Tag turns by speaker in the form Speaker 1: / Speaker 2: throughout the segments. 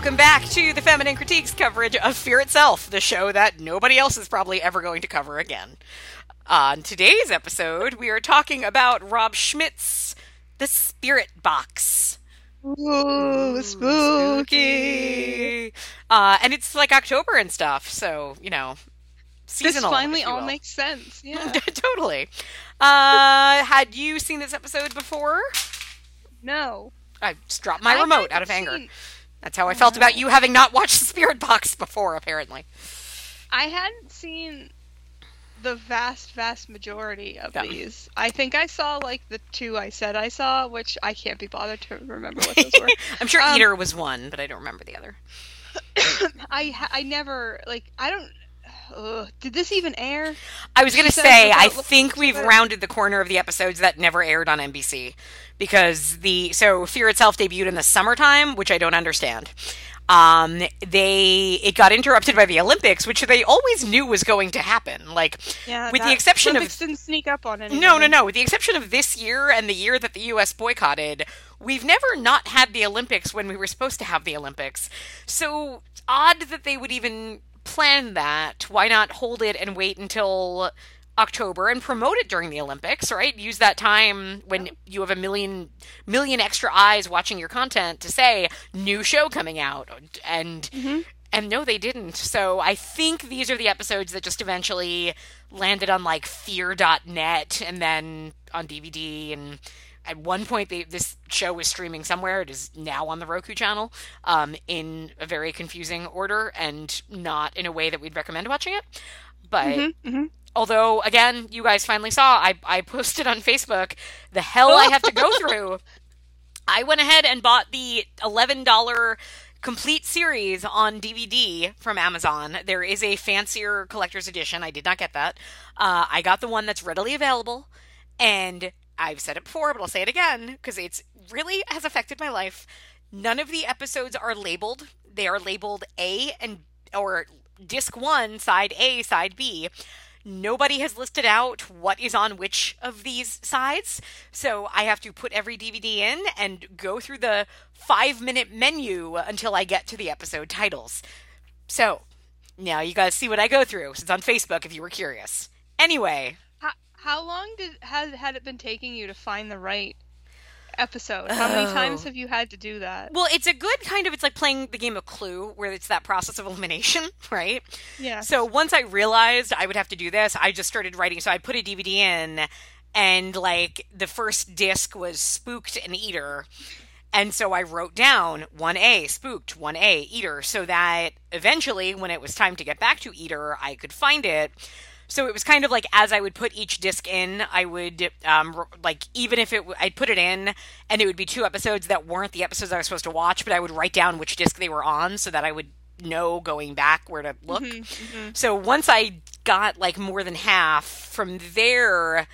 Speaker 1: welcome back to the Feminine Critiques coverage of Fear Itself, the show that nobody else is probably ever going to cover again. On today's episode, we are talking about Rob Schmidt's The Spirit Box.
Speaker 2: Ooh, spooky.
Speaker 1: Uh, and it's like October and stuff, so, you know, seasonal. This finally
Speaker 2: all
Speaker 1: will.
Speaker 2: makes sense. Yeah.
Speaker 1: totally. Uh, had you seen this episode before?
Speaker 2: no.
Speaker 1: I just dropped my
Speaker 2: I
Speaker 1: remote out of anger. That's how I felt about you having not watched The Spirit Box before, apparently.
Speaker 2: I hadn't seen the vast, vast majority of
Speaker 1: Yeah.
Speaker 2: these. I think I saw like the two I said I saw, which I can't be bothered to remember what those were.
Speaker 1: I'm sure
Speaker 2: Um,
Speaker 1: Eater was one, but I don't remember the other.
Speaker 2: I I never like I don't. Ugh, did this even air?
Speaker 1: I was going to say, I think we've
Speaker 2: it.
Speaker 1: rounded the corner of the episodes that never aired on NBC because the so Fear itself debuted in the summertime, which I don't understand. Um, they it got interrupted by the Olympics, which they always knew was going to happen. Like,
Speaker 2: Yeah.
Speaker 1: With the exception of-
Speaker 2: Olympics didn't sneak up on anything.
Speaker 1: no, no, no. With the exception of this year and the year that the U.S. boycotted, we've never not had the Olympics when we were supposed to have the Olympics. So odd that they would even plan that. Why not hold it and wait until October and promote it during the Olympics, right? Use that time when you have a million million extra eyes watching your content to say new show coming out and mm-hmm. and no they didn't. So I think these are the episodes that just eventually landed on like fear.net and then on DVD and at one point they, this show was streaming somewhere. It is now on the roku channel um, in a very confusing order and not in a way that we'd recommend watching it. But
Speaker 2: Mm-hmm,
Speaker 1: although again you guys finally saw I, I posted on facebook the hell i have to go through. I went ahead and bought the $11 complete series on dvd from amazon. There is a fancier collector's edition. I did not get that. Uh, i got the one that's readily available and i've said it before but i'll say it again because it's really has affected my life none of the episodes are labeled they are labeled a and or disc one side a side b nobody has listed out what is on which of these sides. So I have to put every DVD in and go through the five minute menu until I get to the episode titles. So now you guys see what I go through. It's on Facebook if you were curious. Anyway,
Speaker 2: How, long did had had it been taking you to find the right episode? How many oh. times
Speaker 1: Oh.
Speaker 2: have you had to do that?
Speaker 1: well, it's a good kind of, it's like playing the game of Clue, where it's that process of elimination, right?
Speaker 2: Yeah.
Speaker 1: So once I realized I would have to do this, I just started writing. So I put a DVD in, and like the first disc was Spooked and Eater. And so I wrote down 1A, Spooked, 1A, Eater, so that eventually, when it was time to get back to Eater, I could find it. So it was kind of like as I would put each disc in, I would um, like even if it w- I'd put it in and it would be two episodes that weren't the episodes I was supposed to watch, but I would write down which disc they were on so that I would know going back where to look. So once I got like more than half from there,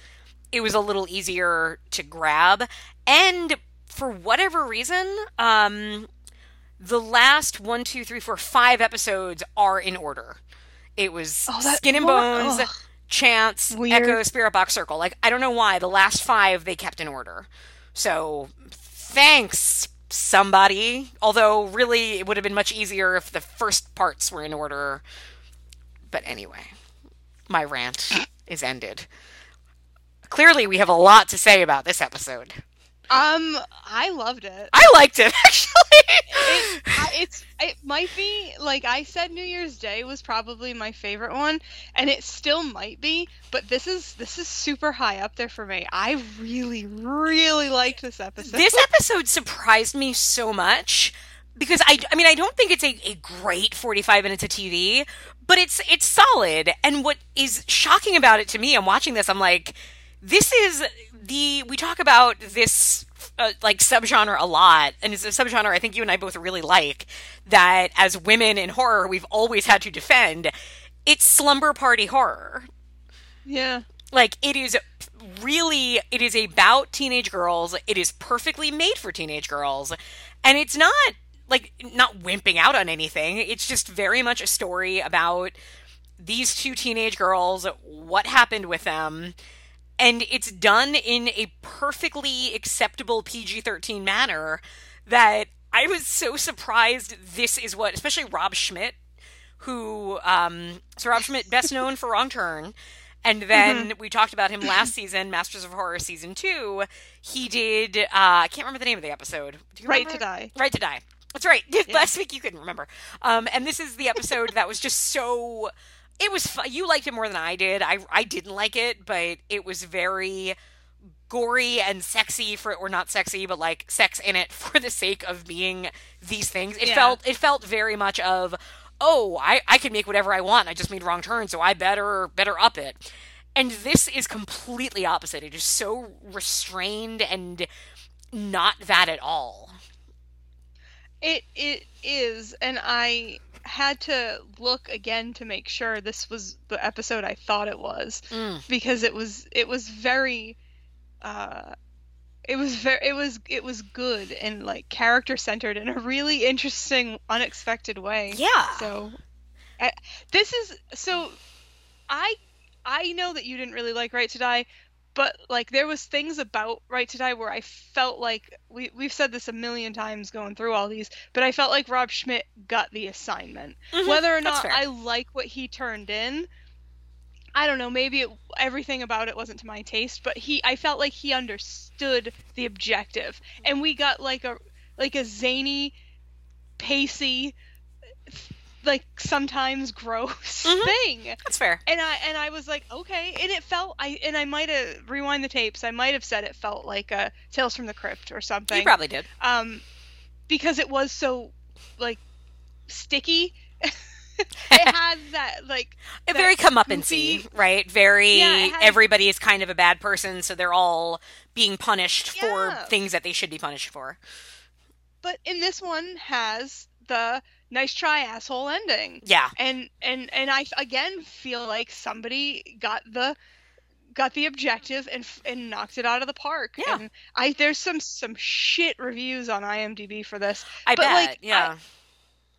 Speaker 1: it was a little easier to grab. And for whatever reason, um, the last one, two, three, four, five episodes are in order. It was
Speaker 2: Oh,
Speaker 1: Skin and? Bones,
Speaker 2: Ugh.
Speaker 1: Chance,
Speaker 2: Weird.
Speaker 1: Echo, Spirit Box Circle. Like I don't know why the last five they kept in order. So thanks somebody. Although really it would have been much easier if the first parts were in order. But anyway, my rant is ended. Clearly we have a lot to say about this episode.
Speaker 2: Um, I loved it.
Speaker 1: I liked it actually.
Speaker 2: it, I, it's it might be like I said New Year's Day was probably my favorite one and it still might be but this is this is super high up there for me. I really really liked this episode.
Speaker 1: this episode surprised me so much because I, I mean I don't think it's a, a great 45 minutes of TV but it's it's solid and what is shocking about it to me I'm watching this I'm like this is the we talk about this uh, like subgenre a lot and it's a subgenre I think you and I both really like that as women in horror we've always had to defend. It's slumber party horror.
Speaker 2: Yeah.
Speaker 1: like it is really it is about teenage girls. It is perfectly made for teenage girls. And it's not like not wimping out on anything. It's just very much a story about these two teenage girls what happened with them and it's done in a perfectly acceptable PG-13 manner that I was so surprised this is what, especially Rob Schmidt, who, um, so Rob Schmidt, best known for Wrong Turn. And then mm-hmm. we talked about him last season, Masters of Horror season two. He did, uh, I can't remember the name of the episode.
Speaker 2: right to Die.
Speaker 1: Right to Die. That's right. Yeah. Last week you couldn't remember. Um, and this is the episode that was just so. It was fun. You liked it more than I did. I I didn't like it, but it was very gory and sexy for it, or not sexy, but like sex in it for the sake of being these things. It yeah. felt it felt very much of oh, I, I can make whatever I want. I just made wrong turn, so I better better up it. And this is completely opposite. It is so restrained and not that at all.
Speaker 2: It it is, and I had to look again to make sure this was the episode I thought it was mm. because it was it was very uh it was very it was it was good and like character centered in a really interesting unexpected way.
Speaker 1: Yeah.
Speaker 2: So I, this is so I I know that you didn't really like Right to Die, but like there was things about Right to Die where I felt like we we've said this a million times going through all these, but I felt like Rob Schmidt got the assignment. Mm-hmm, Whether or not I like what he turned in, I don't know, maybe it, everything about it wasn't to my taste, but he I felt like he understood the objective. And we got like a like a zany, pacey like sometimes gross mm-hmm. thing.
Speaker 1: That's fair.
Speaker 2: And I and I was like, okay. And it felt I and I might have rewind the tapes. I might have said it felt like a Tales from the Crypt or something.
Speaker 1: You probably did.
Speaker 2: Um, because it was so like sticky. it had that like
Speaker 1: a very comeuppance right? Very yeah, had... everybody is kind of a bad person, so they're all being punished yeah. for things that they should be punished for.
Speaker 2: But in this one has the nice try asshole ending.
Speaker 1: Yeah.
Speaker 2: And and and I again feel like somebody got the got the objective and and knocked it out of the park.
Speaker 1: Yeah.
Speaker 2: And I there's some some shit reviews on IMDb for this.
Speaker 1: I but bet. Like, yeah.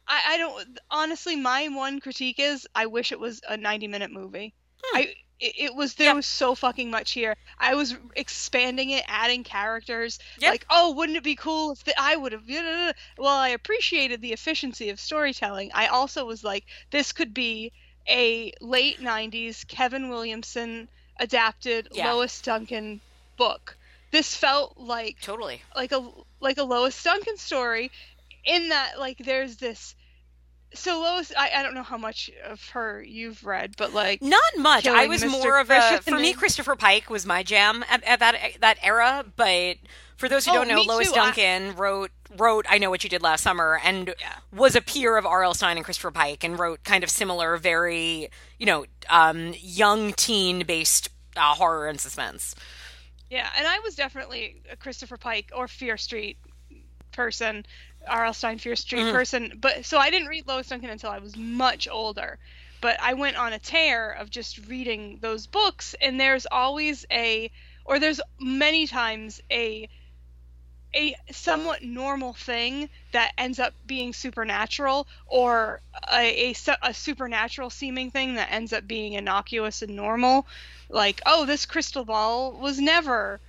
Speaker 2: I, I, don't honestly my one critique is I wish it was a 90 minute movie. Hmm. I it, it was there yep. was so fucking much here. I was expanding it, adding characters. Yep. Like, oh, wouldn't it be cool if the, I would have? Well, I appreciated the efficiency of storytelling. I also was like, this could be a late '90s Kevin Williamson adapted yeah. Lois Duncan book. This felt like
Speaker 1: totally
Speaker 2: like a like a Lois Duncan story, in that like there's this so Lois, I, I don't know how much of her you've read, but like
Speaker 1: not much. I was Mr. more of a for me. Christopher Pike was my jam at, at that that era. But for those who oh, don't know, Lois too. Duncan I... wrote wrote I Know What You Did Last Summer and yeah. was a peer of R.L. Stine and Christopher Pike and wrote kind of similar, very you know um, young teen based uh, horror and suspense.
Speaker 2: Yeah, and I was definitely a Christopher Pike or Fear Street person R.L. Stine Fear Street mm-hmm. person. But so I didn't read Lois Duncan until I was much older. But I went on a tear of just reading those books, and there's always a, or there's many times a, a somewhat normal thing that ends up being supernatural, or a, a, a supernatural seeming thing that ends up being innocuous and normal. Like, oh, this crystal ball was never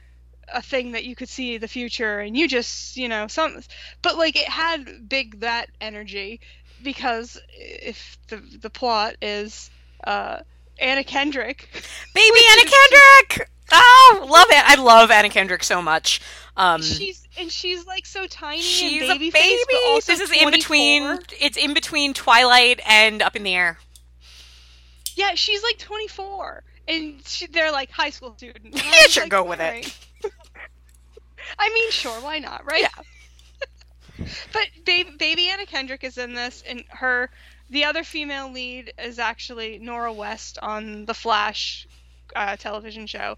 Speaker 2: a thing that you could see the future and you just you know some but like it had big that energy because if the the plot is uh Anna Kendrick
Speaker 1: baby Anna Kendrick oh love it I love Anna Kendrick so much um
Speaker 2: she's and she's like so tiny
Speaker 1: she's
Speaker 2: and baby
Speaker 1: a baby
Speaker 2: face,
Speaker 1: this
Speaker 2: is
Speaker 1: 24. in between it's in between Twilight and Up in the Air
Speaker 2: yeah she's like 24 and she, they're like high school students.
Speaker 1: Yeah, sure, like, go with right.
Speaker 2: I mean, sure, why not, right?
Speaker 1: Yeah.
Speaker 2: but baby, baby Anna Kendrick is in this, and her the other female lead is actually Nora West on the Flash uh, television show.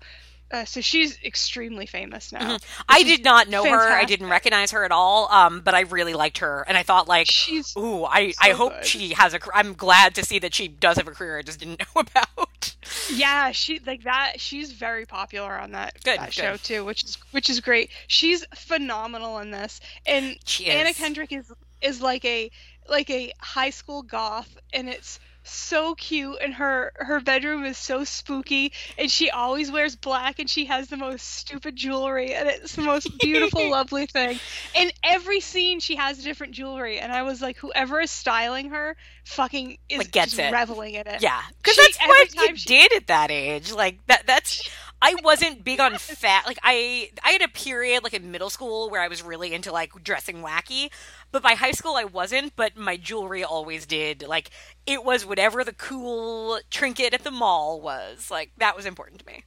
Speaker 2: Uh, so she's extremely famous now. Mm-hmm.
Speaker 1: I did not know fantastic. her. I didn't recognize her at all. Um, but I really liked her, and I thought like,
Speaker 2: she's
Speaker 1: ooh, I so I hope good. she has a. I'm glad to see that she does have a career. I just didn't know about.
Speaker 2: Yeah, she like that. She's very popular on that,
Speaker 1: good,
Speaker 2: that
Speaker 1: good.
Speaker 2: show too, which is which is great. She's phenomenal in this, and Anna Kendrick is is like a like a high school goth, and it's so cute and her her bedroom is so spooky and she always wears black and she has the most stupid jewelry and it's the most beautiful lovely thing in every scene she has different jewelry and i was like whoever is styling her fucking is
Speaker 1: Like, gets
Speaker 2: just
Speaker 1: it.
Speaker 2: reveling in it
Speaker 1: Yeah, because that's what you
Speaker 2: she-
Speaker 1: did at that age. Like that. That's. I wasn't big on fat. Like I, I had a period like in middle school where I was really into like dressing wacky, but by high school I wasn't. But my jewelry always did. Like it was whatever the cool trinket at the mall was. Like that was important to me.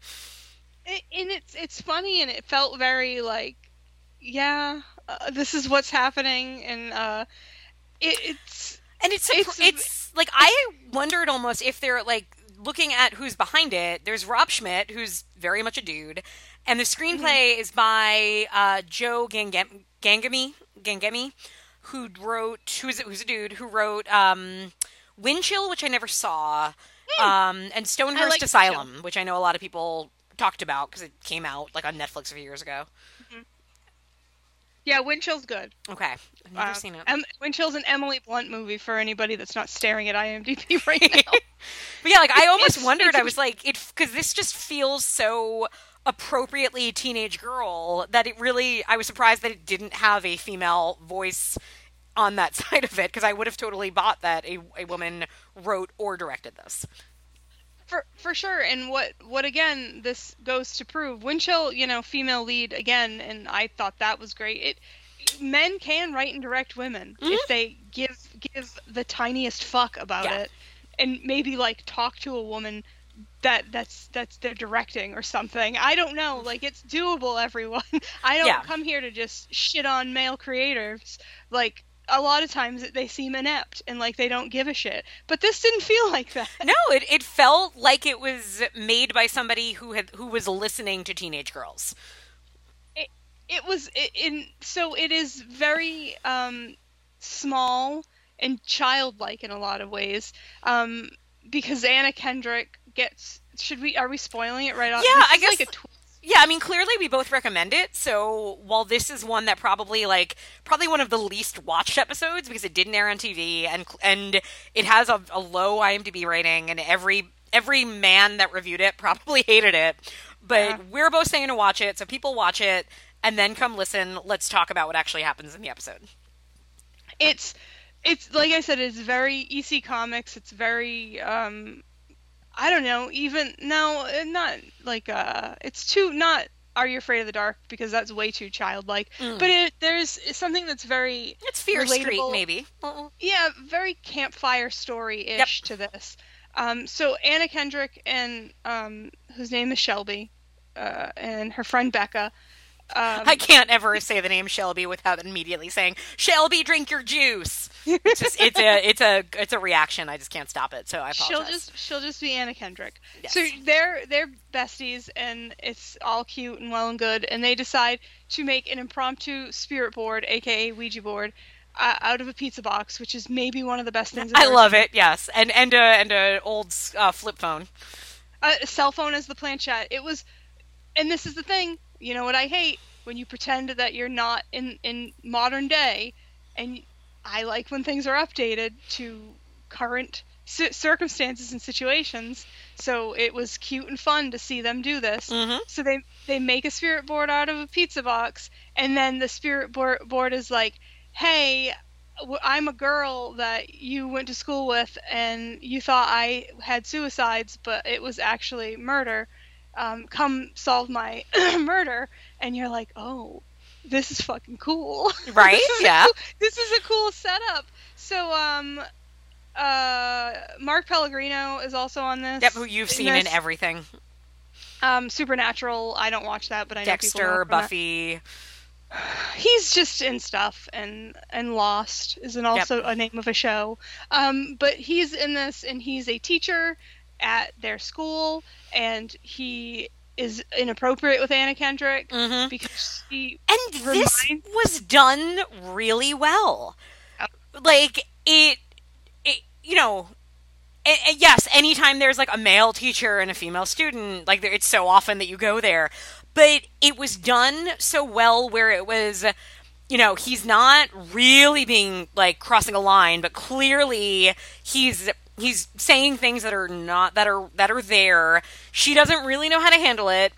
Speaker 2: it, and it's it's funny and it felt very like yeah uh, this is what's happening and uh it, it's
Speaker 1: And it's it's,
Speaker 2: It's-
Speaker 1: it's like I wondered almost if they're like looking at who's behind it. There's Rob Schmidt, who's very much a dude, and the screenplay is by uh, Joe Gangem- Gangemi Gangemi, who wrote who's who's a dude who wrote um, Windchill, which I never saw, um, and Stonehearst
Speaker 2: like
Speaker 1: Asylum, which I know a lot of people talked about because it came out like on Netflix a few years ago.
Speaker 2: yeah windchill's good
Speaker 1: Okay, I've never
Speaker 2: Uh,
Speaker 1: seen it.
Speaker 2: em- windchill's an emily blunt movie for anybody that's not staring at imdb right now
Speaker 1: But yeah, like I almost wondered. I was like, it because this just feels so appropriately teenage girl that it really. I was surprised that it didn't have a female voice on that side of it because I would have totally bought that a a woman wrote or directed this.
Speaker 2: for for sure and what what again this goes to prove windchill you know female lead again and i thought that was great it men can write and direct women mm-hmm. if they give give the tiniest fuck about
Speaker 1: Yeah.
Speaker 2: it and maybe like talk to a woman that that's that's their directing or something. I don't know like it's doable everyone. I don't
Speaker 1: Yeah.
Speaker 2: come here to just shit on male creators. Like a lot of times they seem inept and like they don't give a shit. But this didn't feel like that.
Speaker 1: No, it it felt like it was made by somebody who had who was listening to teenage girls.
Speaker 2: it was i- in so it is very um small and childlike in a lot of ways um because anna kendrick gets should we are we spoiling it right off
Speaker 1: Yeah, I guess-
Speaker 2: like tw-
Speaker 1: Yeah, I mean, clearly we both recommend it. So while this is one that probably like probably one of the least watched episodes because it didn't air on TV and and it has a, a low IMDb rating and every every man that reviewed it probably hated it. But
Speaker 2: Yeah.
Speaker 1: we're both saying to watch it, so people watch it and then come listen. Let's talk about what actually happens in the episode.
Speaker 2: it's it's like i said it's very ec comics it's very um i don't know even no uh, not like uh it's too not are you afraid of the dark because that's way too childlike
Speaker 1: Mm.
Speaker 2: but it there's something that's very
Speaker 1: It's Fear Street,
Speaker 2: Relatable.
Speaker 1: maybe. Uh-uh.
Speaker 2: yeah, very campfire story ish to this. Um, so Anna Kendrick and um, whose name is Shelby, uh, and her friend Becca. Um,
Speaker 1: I can't ever say the name Shelby without immediately saying Shelby, drink your juice. It's just it's a it's a it's a reaction. I just can't stop it. So I apologize.
Speaker 2: she'll just she'll just be Anna Kendrick.
Speaker 1: Yes.
Speaker 2: So they're they're besties, and it's all cute and well and good. And they decide to make an impromptu spirit board, aka Ouija board, uh, out of a pizza box, which is maybe one of the best things.
Speaker 1: I love it. Yes, and and a and a old uh, flip phone.
Speaker 2: a cell phone as the planchette. It was, and this is the thing. You know what I hate when you pretend that you're not in in modern day, and I like when things are updated to current ci- circumstances and situations. So it was cute and fun to see them do this.
Speaker 1: Mm-hmm.
Speaker 2: So they they make a spirit board out of a pizza box, and then the spirit board board is like, "Hey, I'm a girl that you went to school with, and you thought I had suicides, but it was actually murder. Um, come solve my murder." And you're like, "Oh, this is fucking cool."
Speaker 1: Right?
Speaker 2: this
Speaker 1: Yeah.
Speaker 2: cool- this is a cool setup. So um. Uh, Mark Pellegrino is also on this.
Speaker 1: Yep. Who you've seen in everything?
Speaker 2: Um, Supernatural. I don't watch that, but I know people
Speaker 1: Dexter,
Speaker 2: know that.
Speaker 1: Buffy.
Speaker 2: He's just in stuff, and and Lost is an also a name of a show. Um, but he's in this, and he's a teacher at their school, and he is inappropriate with Anna Kendrick
Speaker 1: Mm-hmm.
Speaker 2: because she
Speaker 1: And this was done really well.
Speaker 2: Oh.
Speaker 1: Like it, it you know. yes, anytime there's like a male teacher and a female student, like there, it's so often that you go there. But it was done so well where it was, you know, he's not really being like crossing a line, but clearly he's he's saying things that are not that are that are there. She doesn't really know how to handle it.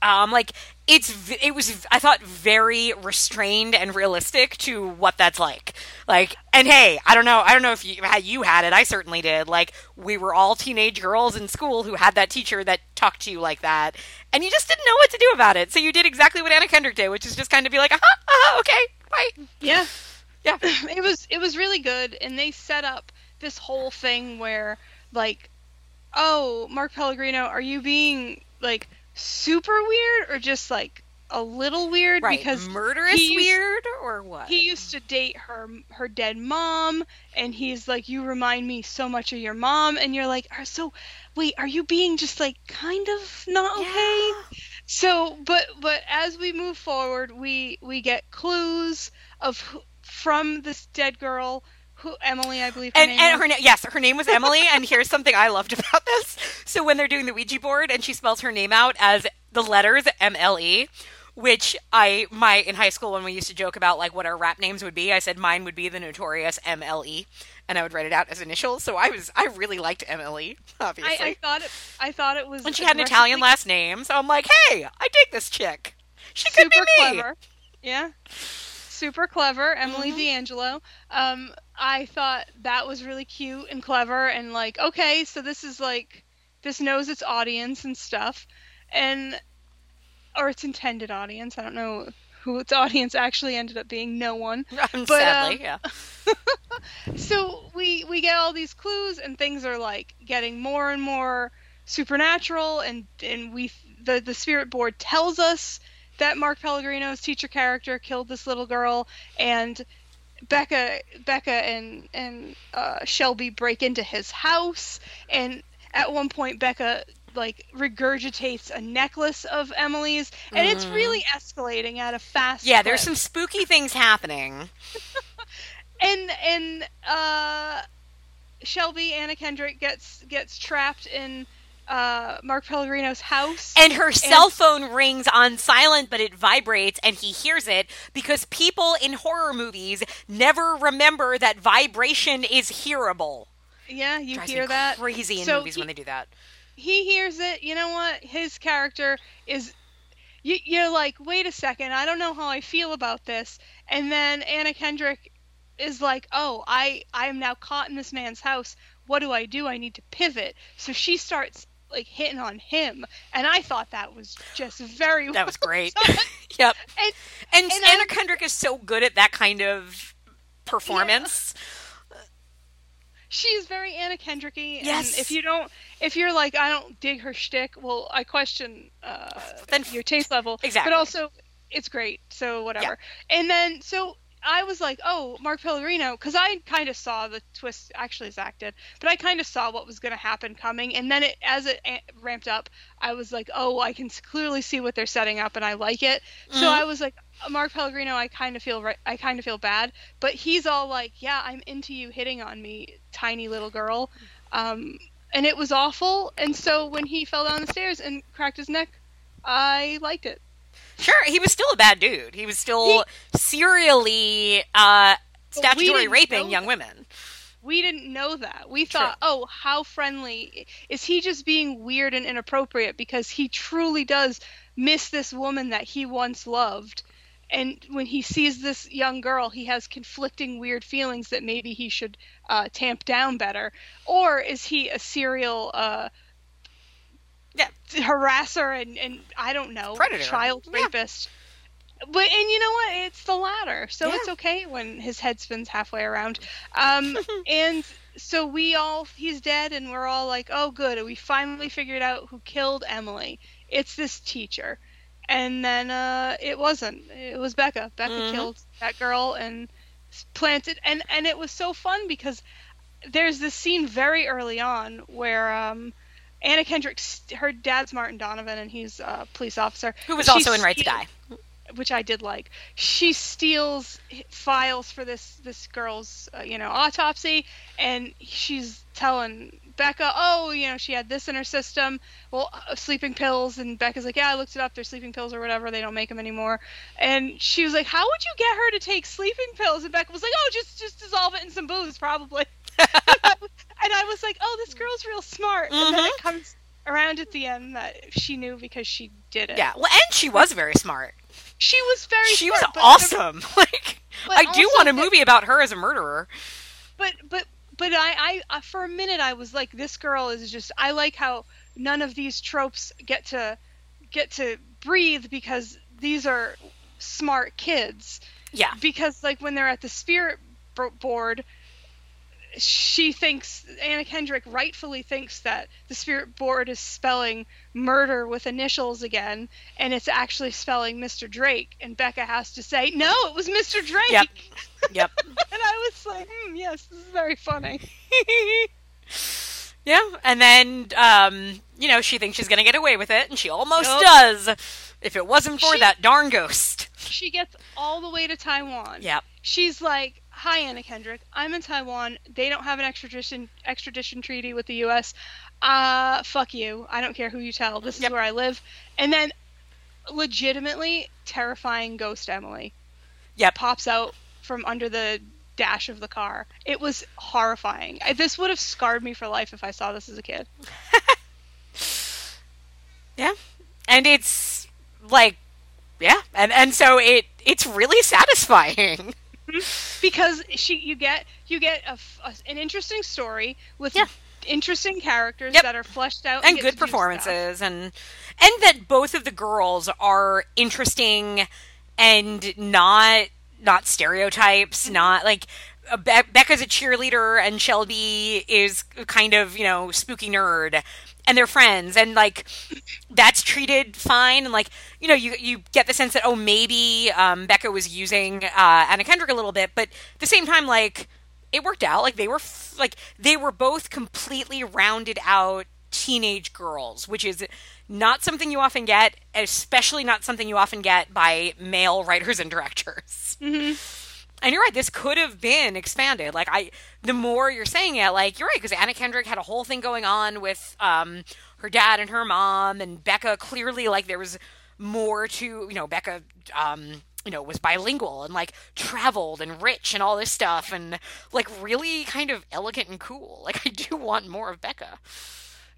Speaker 1: Um, like it's it was I thought very restrained and realistic to what that's like. Like, and hey, I don't know, I don't know if you how you had it. I certainly did. Like, we were all teenage girls in school who had that teacher that talked to you like that, and you just didn't know what to do about it. So you did exactly what Anna Kendrick did, which is just kind of be like, uh-huh, uh-huh okay, bye.
Speaker 2: Yeah,
Speaker 1: yeah.
Speaker 2: It was it was really good, and they set up this whole thing where like, oh, Mark Pellegrino, are you being like super weird or just like a little weird
Speaker 1: right.
Speaker 2: because
Speaker 1: murderous
Speaker 2: used,
Speaker 1: weird or what?
Speaker 2: He used to date her her dead mom and he's like you remind me so much of your mom and you're like so wait are you being just like kind of not okay?
Speaker 1: Yeah.
Speaker 2: So but but as we move forward we we get clues of from this dead girl who Emily, I believe. Her
Speaker 1: and
Speaker 2: name
Speaker 1: and her name, yes, her name was Emily. and here's something I loved about this. So when they're doing the Ouija board, and she spells her name out as the letters M L E, which I my in high school when we used to joke about like what our rap names would be, I said mine would be the notorious M L E, and I would write it out as initials. So I was I really liked M L E, obviously.
Speaker 2: I, I thought it. I thought it was.
Speaker 1: and she had an Italian last name, so I'm like, hey, I dig this chick. She could be me.
Speaker 2: clever. Yeah. Super clever, Emily
Speaker 1: Mhm.
Speaker 2: D'Angelo. Um, I thought that was really cute and clever, and like, okay, so this is like, this knows its audience and stuff, and or its intended audience. I don't know who its audience actually ended up being. No one. But,
Speaker 1: sadly,
Speaker 2: um,
Speaker 1: yeah.
Speaker 2: so we we get all these clues and things are like getting more and more supernatural and and we the the spirit board tells us that Mark Pellegrino's teacher character killed this little girl and Becca Becca and and uh, Shelby break into his house and at one point Becca like regurgitates a necklace of Emily's and it's
Speaker 1: Mhm.
Speaker 2: really escalating at a fast
Speaker 1: Yeah, there's some spooky things happening.
Speaker 2: and and uh Shelby Anna Kendrick gets gets trapped in uh Mark Pellegrino's house.
Speaker 1: And her cell phone rings on silent, but it vibrates, and he hears it because people in horror movies never remember that vibration is hearable.
Speaker 2: yeah, you
Speaker 1: Drives
Speaker 2: hear that.
Speaker 1: Crazy in
Speaker 2: So
Speaker 1: movies
Speaker 2: he-
Speaker 1: when they do that.
Speaker 2: He hears it. You know what? His character is you, you're like, "Wait a second. I don't know how I feel about this." And then Anna Kendrick is like, "Oh, I I am now caught in this man's house. What do I do? I need to pivot." So she starts like hitting on him, and I thought that was just very
Speaker 1: That was great. yep.
Speaker 2: And
Speaker 1: And,
Speaker 2: and
Speaker 1: Anna
Speaker 2: I'm-
Speaker 1: Kendrick is so good at that kind of performance.
Speaker 2: she's very Anna Kendricky.
Speaker 1: Yes.
Speaker 2: And if you don't, if you're like, I don't dig her shtick, well, I question uh,
Speaker 1: Then-
Speaker 2: your taste level.
Speaker 1: Exactly.
Speaker 2: But also, it's great. So whatever. And then so I was like, oh, Mark Pellegrino, because I kind of saw the twist. Actually, Zach did, but I kind of saw what was going to happen coming. And then it, as it a- ramped up, I was like, oh, I can clearly see what they're setting up, and I like it. So
Speaker 1: Mhm.
Speaker 2: I was like, Mark Pellegrino, I kind of feel right. I kind of feel bad, but he's all like, yeah, I'm into you hitting on me, tiny little girl. Um, and it was awful. And so when he fell down the stairs and cracked his neck, I liked it.
Speaker 1: Sure, he was still a bad dude. He was still serially uh, statutory raping young women.
Speaker 2: We didn't know that. We
Speaker 1: True.
Speaker 2: thought, oh, how friendly. Is he just being weird and inappropriate because he truly does miss this woman that he once loved? And when he sees this young girl, he has conflicting weird feelings that maybe he should uh, tamp down better. Or is he a serial uh,
Speaker 1: Yeah.
Speaker 2: harasser and, and I don't know,
Speaker 1: Predator.
Speaker 2: child
Speaker 1: Yeah.
Speaker 2: rapist? But and you know what? It's the latter, so
Speaker 1: Yeah.
Speaker 2: it's okay when his head spins halfway around. Um, and so we all he's dead, and we're all like, oh, good. We finally figured out who killed Emily. It's this teacher. And then uh, it wasn't. It was Becca. Becca
Speaker 1: Mhm.
Speaker 2: killed that girl and planted. And and it was so fun because there's this scene very early on where um, Anna Kendrick, her dad's Martin Donovan, and he's a police officer
Speaker 1: Who was
Speaker 2: She
Speaker 1: also in Right to Die.
Speaker 2: which I did like. She steals files for this this girl's uh, you know autopsy, and she's telling Becca, oh, you know, she had this in her system. Well, uh, sleeping pills, and Becca's like, yeah, I looked it up. They're sleeping pills or whatever. They don't make them anymore. And she was like, how would you get her to take sleeping pills? And Becca was like, oh, just just dissolve it in some booze, probably. and I was like, "Oh, this girl's real smart." And
Speaker 1: Mm-hmm.
Speaker 2: then it comes around at the end that she knew because she did it.
Speaker 1: Yeah, well, and she was very smart.
Speaker 2: she was very.
Speaker 1: She was
Speaker 2: smart, the-
Speaker 1: awesome. Like,
Speaker 2: but
Speaker 1: I do want a
Speaker 2: the-
Speaker 1: movie about her as a murderer.
Speaker 2: but but but I I for a minute I was like this girl is just I like how none of these tropes get to get to breathe because these are smart kids
Speaker 1: Yeah,
Speaker 2: because like when they're at the spirit board she thinks Anna Kendrick rightfully thinks that the spirit board is spelling murder with initials again and it's actually spelling Mr. Drake and Becca has to say no it was Mr. Drake
Speaker 1: Yep. yep.
Speaker 2: and I was like hmm, yes this is very funny
Speaker 1: yeah, and then um, you know she thinks she's gonna get away with it, and she almost
Speaker 2: Yup.
Speaker 1: does. If it wasn't for
Speaker 2: She-
Speaker 1: that darn ghost.
Speaker 2: she gets all the way to Taiwan
Speaker 1: Yep.
Speaker 2: she's like, "Hi, Anna Kendrick. I'm in Taiwan. They don't have an extradition extradition treaty with the U.S. Uh, fuck you. I don't care who you tell. This is
Speaker 1: Yep.
Speaker 2: where I live." And then, legitimately terrifying ghost Emily
Speaker 1: Yep.
Speaker 2: pops out from under the dash of the car. It was horrifying. I, this would have scarred me for life if I saw this as a kid.
Speaker 1: Yeah. And it's like yeah, and and so it it's really satisfying.
Speaker 2: because she you get you get a a- an interesting story with
Speaker 1: Yeah.
Speaker 2: interesting characters
Speaker 1: Yep.
Speaker 2: that are fleshed out
Speaker 1: and
Speaker 2: get
Speaker 1: good
Speaker 2: to do stuff.
Speaker 1: performances and and that both of the girls are interesting and not not stereotypes
Speaker 2: Mm-hmm.
Speaker 1: not like uh, Be- Becca's a cheerleader and Shelby is kind of you know spooky nerd and they're friends and like that's treated fine and like you know you you get the sense that oh maybe um, Becca was using uh, Anna Kendrick a little bit but at the same time like it worked out like they were f- like they were both completely rounded out teenage girls which is not something you often get especially not something you often get by male writers and directors
Speaker 2: Mhm.
Speaker 1: And you're right this could have been expanded. Like i the more you're saying it like you're right because anna kendrick had a whole thing going on with um her dad and her mom and becca clearly like there was more to you know becca um you know was bilingual and like traveled and rich and all this stuff and like really kind of elegant and cool. Like i do want more of becca.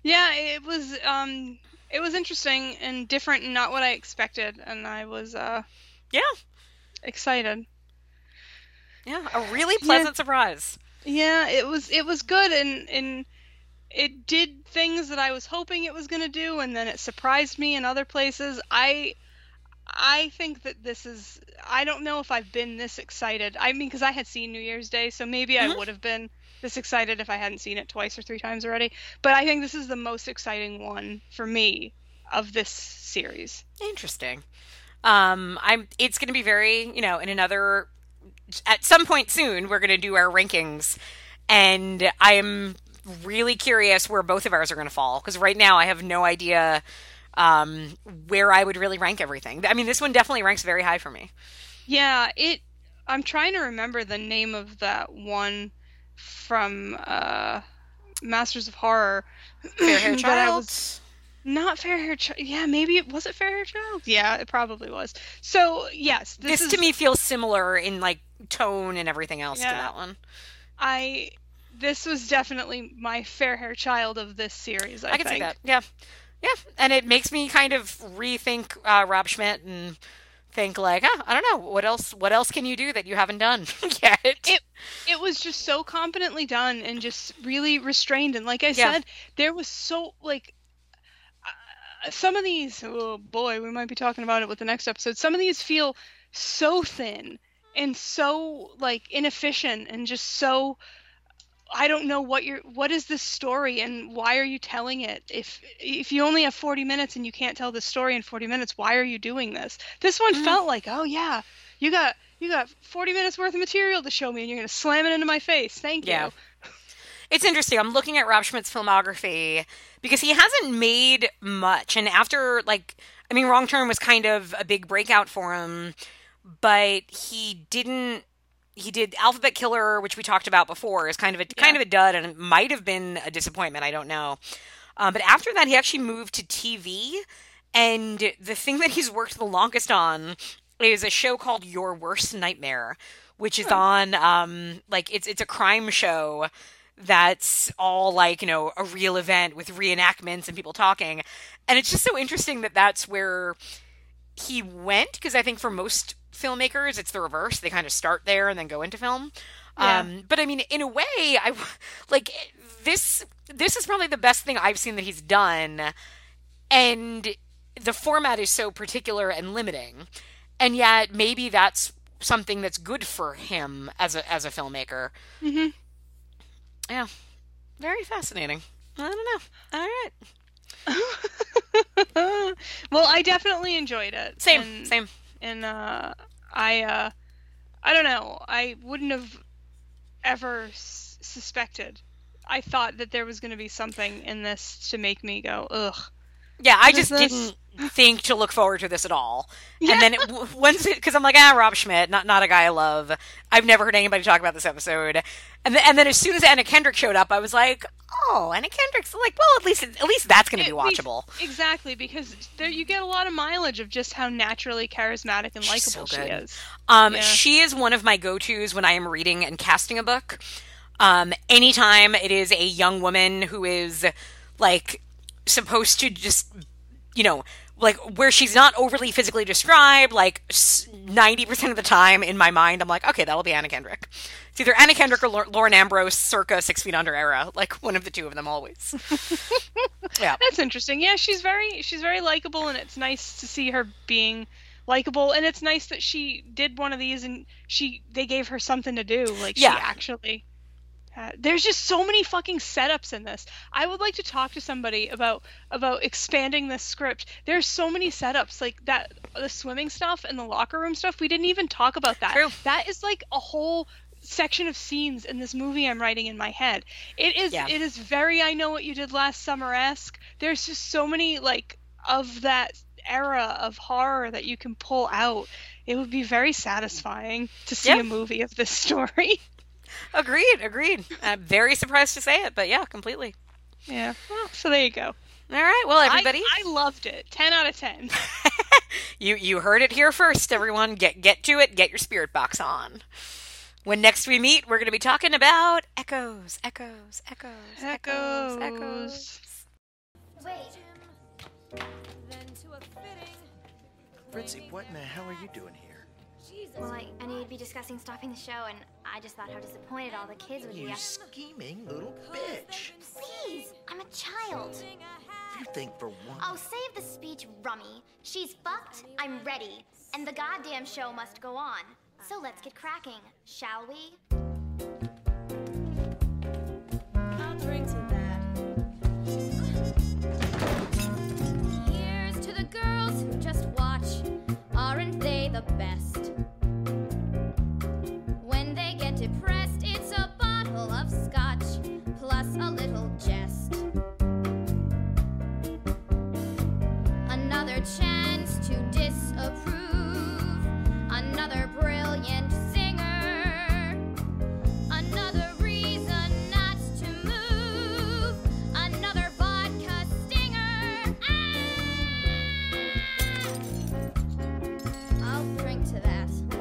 Speaker 2: Yeah, it was um it was interesting and different and not what I expected and I was uh
Speaker 1: yeah.
Speaker 2: excited.
Speaker 1: Yeah a really pleasant surprise
Speaker 2: Yeah, it was it was good and and it did things that I was hoping it was going to do and then it surprised me in other places. I I think that this is I don't know if I've been this excited. I mean cuz I had seen New Year's Day, so maybe I
Speaker 1: Mhm.
Speaker 2: would have been this excited if I hadn't seen it twice or three times already. But I think this is the most exciting one for me of this series.
Speaker 1: Interesting. Um, I'm. It's going to be very, you know, in another. At some point soon, we're going to do our rankings, and I'm really curious where both of ours are going to fall because right now I have no idea um, where I would really rank everything. I mean, this one definitely ranks very high for me.
Speaker 2: Yeah, it. I'm trying to remember the name of that one from uh, Masters of Horror.
Speaker 1: Fair Hair Child.
Speaker 2: Not Fair Hair Child. Yeah, maybe it was it Fair Hair Child. Yeah, it probably was. So yes,
Speaker 1: This,
Speaker 2: this, is,
Speaker 1: to me feels similar in like tone and everything else to
Speaker 2: Yeah.
Speaker 1: that one.
Speaker 2: I. This was definitely my Fair Hair Child of this series. I,
Speaker 1: I, can see that. Yeah, yeah, and it makes me kind of rethink uh, Rob Schmidt and think like, huh, I don't know, what else? What else can you do that you haven't done yet?
Speaker 2: It- It was just so competently done and just really restrained. And like I
Speaker 1: Yeah.
Speaker 2: said, there was so like some of these. Oh boy, we might be talking about it with the next episode. Some of these feel so thin and so like inefficient and just so. I don't know what you're. What is this story and why are you telling it? If if you only have 40 minutes and you can't tell the story in 40 minutes, why are you doing this? This one
Speaker 1: Mm.
Speaker 2: felt like, oh yeah, you got you got 40 minutes worth of material to show me and you're going to slam it into my face. Thank
Speaker 1: Yeah.
Speaker 2: you.
Speaker 1: It's interesting. I'm looking at Rob Schmidt's filmography because he hasn't made much. And after, like, I mean, Wrong Turn was kind of a big breakout for him, but he didn't. He did Alphabet Killer, which we talked about before, is kind of a kind of a dud, and it might have been a disappointment. I don't know. Um, but after that, he actually moved to TV, and the thing that he's worked the longest on is a show called Your Worst Nightmare, which is on um, like it's it's a crime show that's all like you know a real event with reenactments and people talking. And it's just so interesting that that's where he went because i think for most filmmakers it's the reverse. They kind of start there and then go into film.
Speaker 2: Yeah.
Speaker 1: um, but i mean in a way i like this this is probably the best thing i've seen that he's done. And the format is so particular and limiting. And yet maybe that's something that's good for him as a as a filmmaker.
Speaker 2: Mhm.
Speaker 1: Yeah very fascinating i don't know all right
Speaker 2: well, I definitely enjoyed it.
Speaker 1: same
Speaker 2: and,
Speaker 1: same
Speaker 2: And uh, I, uh, I don't know. I wouldn't have ever s- suspected. I thought that there was going to be something in this to make me go, ugh.
Speaker 1: Yeah i just
Speaker 2: this?
Speaker 1: didn't think to look forward to this at all
Speaker 2: Yeah.
Speaker 1: and then it, once it because i'm like ah rob schmidt not not a guy i love i've never heard anybody talk about this episode and then, and then as soon as anna kendrick showed up i was like oh anna kendrick's like well at least at least that's going to be
Speaker 2: At least-
Speaker 1: watchable
Speaker 2: Exactly, because there you get a lot of mileage of just how naturally charismatic and
Speaker 1: She's so
Speaker 2: likable she is.
Speaker 1: Um,
Speaker 2: Yeah.
Speaker 1: she is one of my go-tos when I am reading and casting a book. Um, anytime it is a young woman who is like supposed to just, you know, like where she's not overly physically described, like ninety percent of the time in my mind, I'm like, okay, that'll be Anna Kendrick. It's either Anna Kendrick or Lau- Lauren Ambrose, circa Six Feet Under era, like one of the two of them always. yeah,
Speaker 2: That's interesting. Yeah, she's very she's very likable, and it's nice to see her being likable. And it's nice that she did one of these, and she they gave her something to do. Like
Speaker 1: Yeah.
Speaker 2: she actually. There's just so many fucking setups in this. I would like to talk to somebody about about expanding this script. There's so many setups like that the swimming stuff and the locker room stuff. We didn't even talk about that.
Speaker 1: True.
Speaker 2: That is like a whole section of scenes in this movie I'm writing in my head. It is
Speaker 1: Yeah.
Speaker 2: it is very I know what you did last summer esque. There's just so many like of that era of horror that you can pull out. It would be very satisfying to see
Speaker 1: Yeah.
Speaker 2: a movie of this story.
Speaker 1: Agreed, agreed. I'm very surprised to say it, but yeah, completely.
Speaker 2: yeah. Well, so there you go.
Speaker 1: All right, well,
Speaker 2: I-
Speaker 1: everybody.
Speaker 2: I, loved it. Ten out of ten.
Speaker 1: You you heard it here first, everyone. Get get to it. Get your spirit box on. When next we meet, we're going to be talking about echoes, echoes, echoes, echoes, echoes.
Speaker 3: Wait,
Speaker 4: Fritzy, what in the hell are you doing here?
Speaker 3: Well, I, I knew you'd be discussing stopping the show, and I just thought how disappointed all the kids would be.
Speaker 4: You
Speaker 3: after-
Speaker 4: scheming little bitch.
Speaker 3: Please, I'm a child.
Speaker 4: You think for one.
Speaker 3: Oh, save the speech, Rummy. She's fucked, I'm ready. And the goddamn show must go on. So let's get cracking, shall we?
Speaker 5: To that.